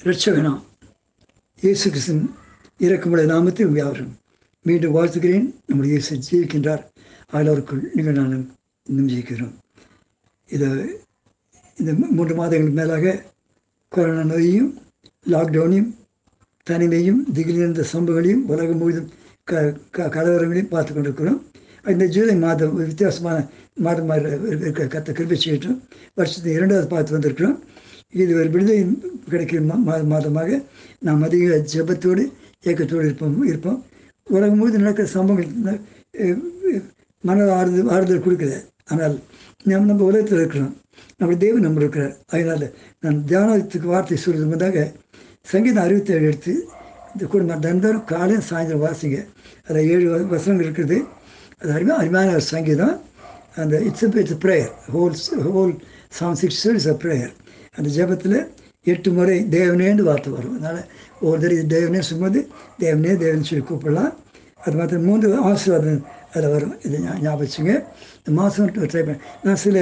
ரட்சகனாம் இயேசு கிறிஸ்தன் இறக்கமுடைய நாமத்தில் வியாபாரம் மீண்டும் வாழ்த்துகிறேன். நம்முடைய இயேசு ஜீவிக்கின்றார் ஆளோருக்குள் நீங்கள் நானும் இன்னும் ஜெயிக்கிறோம் இதை இந்த மூன்று மாதங்களுக்கு மேலாக கொரோனா நோயையும் லாக்டவுனையும் தனிமையும் திகிலிருந்த சம்பவங்களையும் உலகம் முழுவதும் க க கலவரங்களையும் பார்த்து கொண்டிருக்கிறோம். இந்த ஜூலை மாதம் வித்தியாசமான மாதமாக இருக்க கத்த கிருப்பி செய்யட்டும். வருஷத்தை இரண்டாவது பார்த்து வந்திருக்கிறோம். இது ஒரு விடுதலை கிடைக்கிற மா மாதமாக நாம் அதிக ஜபத்தோடு ஏக்கத்தோடு இருப்போம் இருப்போம். உலகம் முழுவதும் நடக்கிற சம்பவங்கள் மன ஆறுதல் ஆறுதல் கொடுக்குது ஆனால் நம்ம நம்ம உலகத்தில் இருக்கிறோம். நம்ம தேவன் நம்ம இருக்கிறார். அதனால் நான் தியானத்துக்கு வார்த்தை சொல்கிறது முன்னதாக சங்கீதம் அறுபத்தேழு எடுத்து இந்த குடும்பம் தினந்தோறும் காலையும் சாயந்தரம் வாசிங்க. அதில் ஏழு வசனங்கள் இருக்குது அது அருமையாக அருமையான ஒரு சங்கீதம். அந்த it's it's prayer whole whole song six it's a prayer அந்த ஜபத்தில் எட்டு முறை தேவனேன்னு வார்த்தை வரும். அதனால் ஒரு தடவை தேவனே சொல்லும்போது தேவனே தேவன் சொல்லி கூப்பிடலாம். அது மாத்திரம் மூன்று ஆசீர்வாதம் அதில் வரும். இது ஞாபகம் இந்த மாதம் ட்ரை பண்ண நான் சில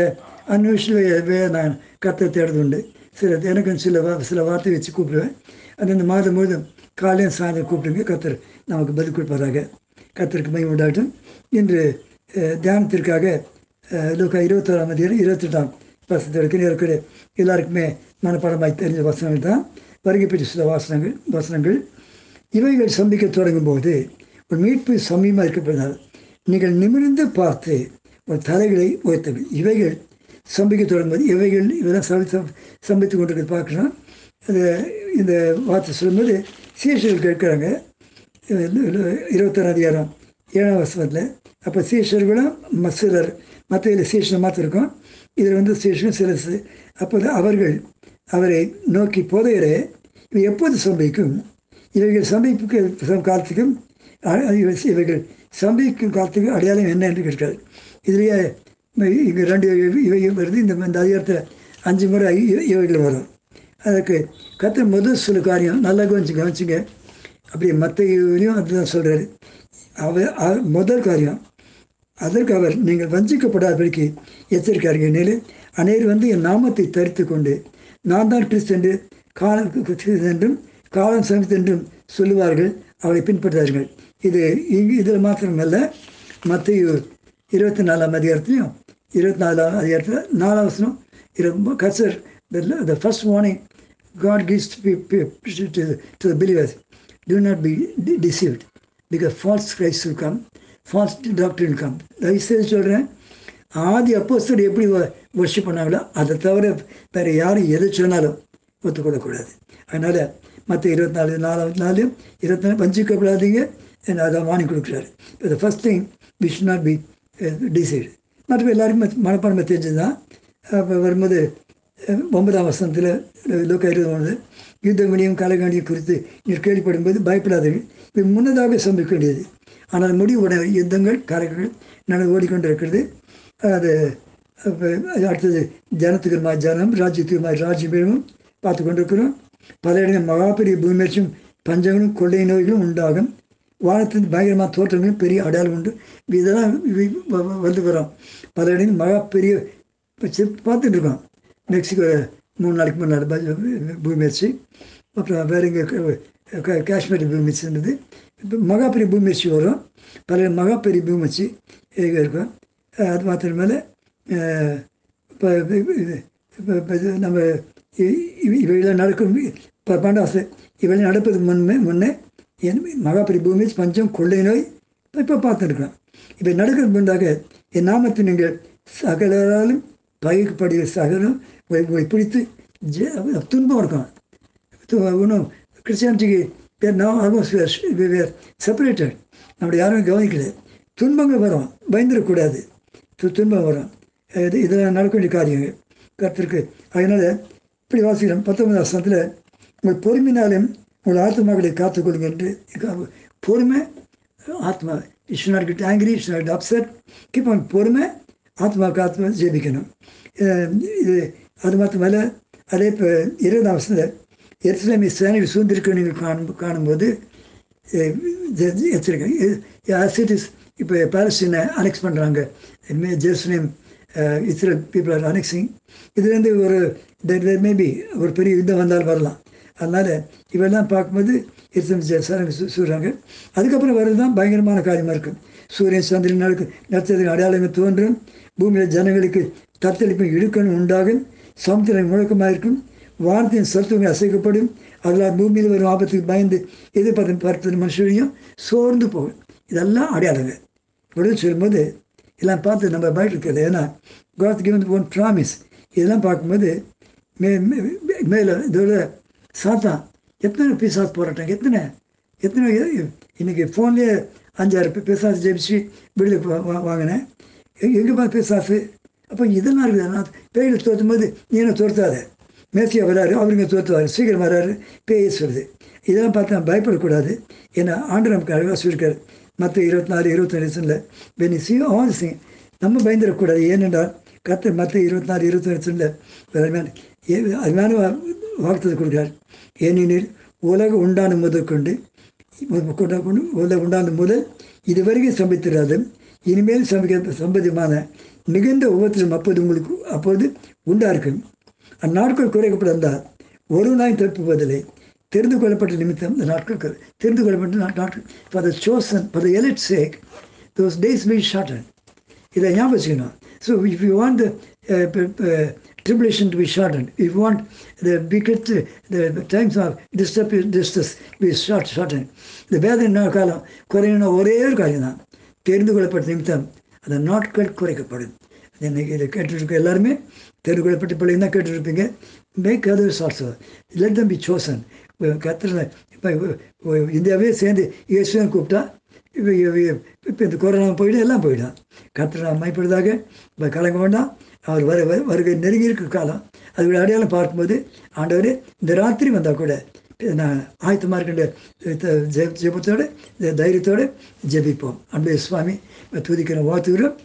அன்வேஷில் நான் கத்தை தேடுறது உண்டு சில எனக்கும் சில வா சில வார்த்தை வச்சு கூப்பிடுவேன். அது இந்த மாதம் முழுதும் காலையும் சாயந்தரம் கூப்பிடுங்க. கத்தர் நமக்கு பதில் கொடுப்பதாக கத்தருக்கு மையம் உண்டாகட்டும். இன்று தியானத்திற்காக லோக்கா இருபத்தோராம் அதிகாரம் இருபத்தெட்டாம் வசனத்தில் இருக்கிற இருக்கிற எல்லாருக்குமே மனப்பாடமாய் தெரிஞ்ச வசனங்கள் தான். வருகை பெற்ற சில வாசனங்கள் வசனங்கள். இவைகள் சம்பிக்க தொடங்கும் போது ஒரு மீட்பு சமயமாக இருக்கப்படுதால் நீங்கள் நிமிர்ந்து பார்த்து ஒரு தலைகளை உயர்த்தவில் இவைகள் சம்பிக்க தொடங்கும்போது இவைகள் இதெல்லாம் சம்பி சம்பித்து கொண்டு பார்க்குறோம் அது இந்த வார்த்தை சொல்லும்போது சீஷர்கள் கேட்குறாங்க. இருபத்தாறு அதிகாரம் ஏழாம் வருஷத்தில் அப்போ சீஷர்களும் மசிலர் மற்ற இதில் சீஷனை மாற்றிருக்கோம் இதில் வந்து சீஷன் சிலசு அப்போது அவர்கள் அவரை நோக்கி போதையரே இவை எப்போது சம்பவிக்கும்? இவைகள் சம்பவிப்புக்கு காலத்துக்கும் இவைகள் சம்பவிக்கும் காலத்துக்கும் அடையாளம் என்ன என்று கேட்கிறார். இதுலேயே இங்கே ரெண்டு இவையும் வருது. இந்த இந்த அதிகாரத்தில் அஞ்சு முறை இவைகள் வரும். அதற்கு கற்று முதல் சில காரியம் நல்லா கவனிச்சு கவனிச்சுங்க. அப்படி மற்ற இவையும் அதுதான் சொல்கிறாரு அவர் முதல் காரியம் அதற்கு அவர் நீங்கள் வஞ்சிக்கப்படாதபடிக்கு எச்சரிக்கார்கள் நிலை அநேர் வந்து என் நாமத்தை தரித்து கொண்டு நான் தான் கிறிஸ்து என்று காலம் என்றும் காலம் சமித்து என்றும் சொல்லுவார்கள் அவளை பின்பற்றார்கள் இது இங்கு இதில் மாத்திரமல்ல மற்ற இருபத்தி நாலாம் அதிகாரத்துலையும் இருபத்தி நாலாம் அதிகாரத்தில் நாலாம் வசனம் ரொம்ப கசர் the first morning God gives to the believers do not be deceived because false Christ will false doctor come தயவுசெய்து சொல்கிறேன் ஆதி அப்போஸ்தர் எப்படி வர்ஷிப் பண்ணாங்களோ அதை தவிர வேறு யாரும் எது சொன்னாலும் ஒத்துக்கொள்ளக்கூடாது. அதனால் மற்ற இருபத்தி நாலு நாலாவது நாலு இருபத்தி நாலு வஞ்சிக்கப்படாதீங்க அதை வாங்கி கொடுக்குறாரு. இப்போ first thing we should not be decide மற்ற எல்லாருக்கும் மனப்பான்மை தெரிஞ்சது தான் அப்போ வரும்போது ஒன்பதாம் வசனத்தில் லோக்க இருபது யுத்தங்களையும் கலைகளையும் குறித்து நீர் கேள்விப்படும்போது பயப்படாதீர்கள். இது முன்னதாக சம்பிக்க வேண்டியது. ஆனால் முடிவுடைய யுத்தங்கள் கரைகள் நடந்து ஓடிக்கொண்டிருக்கிறது. அது அடுத்தது ஜனத்துக்கு ஜனம் ராஜ்யத்துக்கு ராஜ்யம் பார்த்து கொண்டிருக்கிறோம். பல இடங்கள் மகாபெரிய பூமியும் பஞ்சங்களும் கொள்ளை நோய்களும் உண்டாகும். வானத்தின் பயங்கரமான தோற்றங்களும் பெரிய அடையாளம் உண்டு. இதெல்லாம் வந்து வரோம். பல இடங்கள் மகா பெரிய பார்த்துட்டு இருக்கோம். மெக்சிகோ eh, மூணு நாளைக்கு முன்னாடி பூமியர்ச்சி அப்புறம் வேறு இங்கே காஷ்மீர் பூமிச்சு இருந்தது இப்போ மகாபெரிய பூமிச்சு வரும். பல மகாபெரிய பூமிச்சு இருக்கும் அது மாத்திரமேல இப்போ நம்ம இவையெல்லாம் நடக்கும். இப்போ பண்டாசு இவையெல்லாம் நடப்பதுக்கு முன்னே முன்னே என் மகாபெரிய பூமி பஞ்சம் கொள்ளை நோய் இப்போ பார்த்துருக்கலாம். இப்போ நடக்கிறது முன்னாக என் நாமத்தை நீங்கள் சகலராலும் பயிர்க்கப்படுகிற சகலம் பிடித்து துன்பம் இருக்கும் இன்னும் கிறிஸ்டியானிட்டிக்கு நான் நோ ஆல்மோஸ்ட் வேர் செப்பரேட்டட் நம்மளை யாரும் கவனிக்கல துன்பங்கள் வரும் பயந்துடக்கூடாது துன்பம் வரும் இது இதெல்லாம் நடக்க வேண்டிய காரியங்கள் கருத்திருக்கு அதனால் இப்படி வாசிக்கிறோம் பத்தொன்பது வருஷத்தில் உங்கள் பொறுமையினாலும் உங்கள் ஆத்மாக்களை காத்துக்கொள்ளுங்க என்று பொறுமை ஆத்மா it's not get angry it's not upset keep on பொறுமை ஆத்மாவுக்கு ஆத்மா ஜெபிக்கணும் இது அது மாத்திரமல்ல அதே இப்போ இருபதாம் வருஷத்தில் எருசலேமை சேனையில் சூழ்ந்திருக்கணும் நீங்கள் காணும் காணும்போது எச்சரிக்கை. சிட்டிஸ் இப்போ பாலஸ்டீனை அனெக்ஸ் பண்ணுறாங்க Jerusalem Israel people are annexing இதுலேருந்து ஒரு மேபி ஒரு பெரிய யுத்தம் வந்தால் வரலாம். அதனால் இவெல்லாம் பார்க்கும்போது இருபத்தஞ்சு சொல்கிறாங்க அதுக்கப்புறம் வர்றது தான் பயங்கரமான காரியமாக இருக்கும் சூரியன் சந்திரன் நடக்கு நட்சத்திர அடையாளங்கள் தோன்றும். பூமியில் ஜனங்களுக்கு தத்தளிப்பு இழுக்கணும் உண்டாகும். சமுத்திரம் முழக்கமாயிருக்கும். வானத்தின் சத்துவங்கள் அசைக்கப்படும். அதனால் பூமியில் வரும் ஆபத்துக்கு பயந்து எதிர்பார்த்து பார்த்த மனுஷனையும் சோர்ந்து போகும். இதெல்லாம் அடையாளங்கள். அப்படின்னு சொல்லும்போது எல்லாம் பார்த்து நம்ம பயட்டு இருக்கிறது. ஏன்னா காட் கிவன் ஒன் ப்ராமிஸ் இதெல்லாம் பார்க்கும்போது மே மே- மேலே இதோட சாத்தான் எத்தனை பிசாஸ் போராட்டம்? எத்தனை? எத்தனை இன்றைக்கி ஃபோன்லேயே அஞ்சாறு பிசாஸ் ஜெயிச்சு விடுதலை வாங்கினேன். எங்கே பார்த்து பிசாசு அப்போ இதெல்லாம் இருக்குது நான் பேயில் தோற்றும் போது நீ என்ன தோர்த்தாத மேசியா வராரு அவருங்க தோற்றுவார் சீக்கிரம் வராரு பேயை சொல்லுது. இதெல்லாம் பார்த்தா பயப்படக்கூடாது. ஏன்னா ஆண்டு நமக்கு அழகாக சொல்லியிருக்காரு. மற்ற இருபத்தி நாலு இருபத்தி ரெண்டு வென் ஆல் சிங் நம்ம பயந்துடக்கூடாது. ஏனென்றால் கத்த மற்ற இருபத்தி நாலு இருபத்தி ரெண்டு அருமையான ஏ- அருமையான வா- கொடுக்குறார். ஏனெனில் உலக உண்டான முதற்கொண்டு கொண்ட- கொண்டு- உலக உண்டான முதல் இதுவரைக்கும் சம்பித்திராது. இனிமேல் சம்பிக்க சம்பந்தமான மிகுந்த உபத்திரம் அப்போது உங்களுக்கு அப்போது உண்டா அந்நாட்கள் குறைக்கப்பட்டிருந்தால் ஒரு நாய் தப்புவதில்லை தெரிந்து கொள்ளப்பட்ட நிமித்தம் இந்த நாட்கள் தெரிந்து கொள்ளப்பட்ட நாட்கள். For the chosen for the elect sake those days be shorten இதை ஞாபகம் வச்சுக்கணும். So if you want the tribulation to be shortened. If you want the wicked, the times of disturb, distress be short, shortened. இந்த வேதனை காலம்? குறையணும் ஒரே ஒரு காரியம் தான் தெரிந்து கொள்ளப்பட்ட நிமித்தம் அந்த நாட்கள் குறைக்கப்படும். இன்னைக்கு இதை கேட்டுருக்க எல்லாருமே தெருக்குள்ள பட்டு பிள்ளைங்க தான் கேட்டுருப்பீங்க? Make others also let them be chosen கத்திர இப்போ இந்தியாவே சேர்ந்து இயேசுன்னு கூப்பிட்டா இப்போ இப்போ இந்த கொரோனா போயிடும் எல்லாம் போயிடும். கத்திர மைப்படுதாக இப்போ கலங்க வேண்டாம். அவர் வர வருகை நெருங்கி இருக்க காலம். அதோட அடையாளம் பார்க்கும்போது ஆண்டவர் இந்த ராத்திரி வந்தால் கூட ஆயத்தமாக இருக்கின்ற த- ஜெபத்தோடு தைரியத்தோடு ஜெபிப்போம் அன்பே சுவாமி துதிக்கிற வாழ்த்துகிறோம்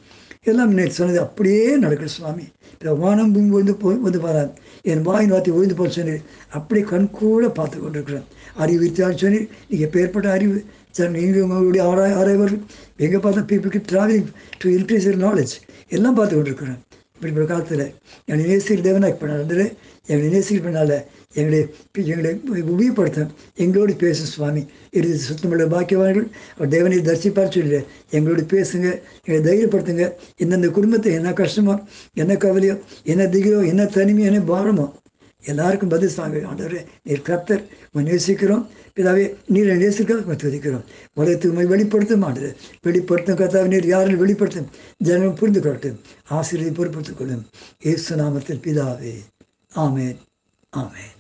எல்லாம் நேற்று சொன்னது அப்படியே நடக்கணும் சுவாமி இப்போ வானம் பூமி வந்து போய் வந்து பாராது என் வாயின் வார்த்தை ஒழுந்து போக சொன்னீர் அப்படியே கண் கூட பார்த்து கொண்டிருக்கிறேன் அறிவு வித்தியாசம் சொன்னீர் நீங்கள் எப்பேற்பட்ட அறிவு சார் நீங்கள் உங்களுடைய ஆராய் ஆராய்வர் எங்கே பார்த்தா பீப்புளுக்கு ட்ராவலிங் டு இன்க்ரீஸ் நாலேஜ் எல்லாம் பார்த்து கொண்டிருக்கிறேன் இப்படிப்பட்ட காலத்தில் எங்களை நேசிக்கிற தேவனாக பண்ணாரு எங்களை நேசிக்கிறதுனால எங்களை எங்களை உபயோகப்படுத்தும் எங்களோடு பேசும் சுவாமி. இறுதி சுத்தமுள்ள பாக்கியவான்கள் அவர் தேவனை தரிசிப்பார் சொல்லி எங்களோடு பேசுங்க எங்களை தைரியப்படுத்துங்க. இந்தந்த குடும்பத்தை என்ன கஷ்டமோ என்ன கவலையோ என்ன திகிலோ என்ன தனிமையோ என்ன பாரமோ எல்லாருக்கும் பதில் சாமி ஆண்டவரே நீர் கர்த்தர் உம்மை நேசிக்கிறோம். பிதாவே நீரை நேசிக்கிறோம் துதிக்கிறோம். உலகத்துக்கு உண்மை வெளிப்படுத்தும் ஆண்டு வெளிப்படுத்தும் கர்த்தாவை நீர் யாரும் வெளிப்படுத்தும்? ஜனம் புரிந்து கொள்ளட்டும். ஆசிரியரை பொறுப்படுத்திக் கொள்ளும். இயேசு நாமத்தில் பிதாவே. Amen. Amen.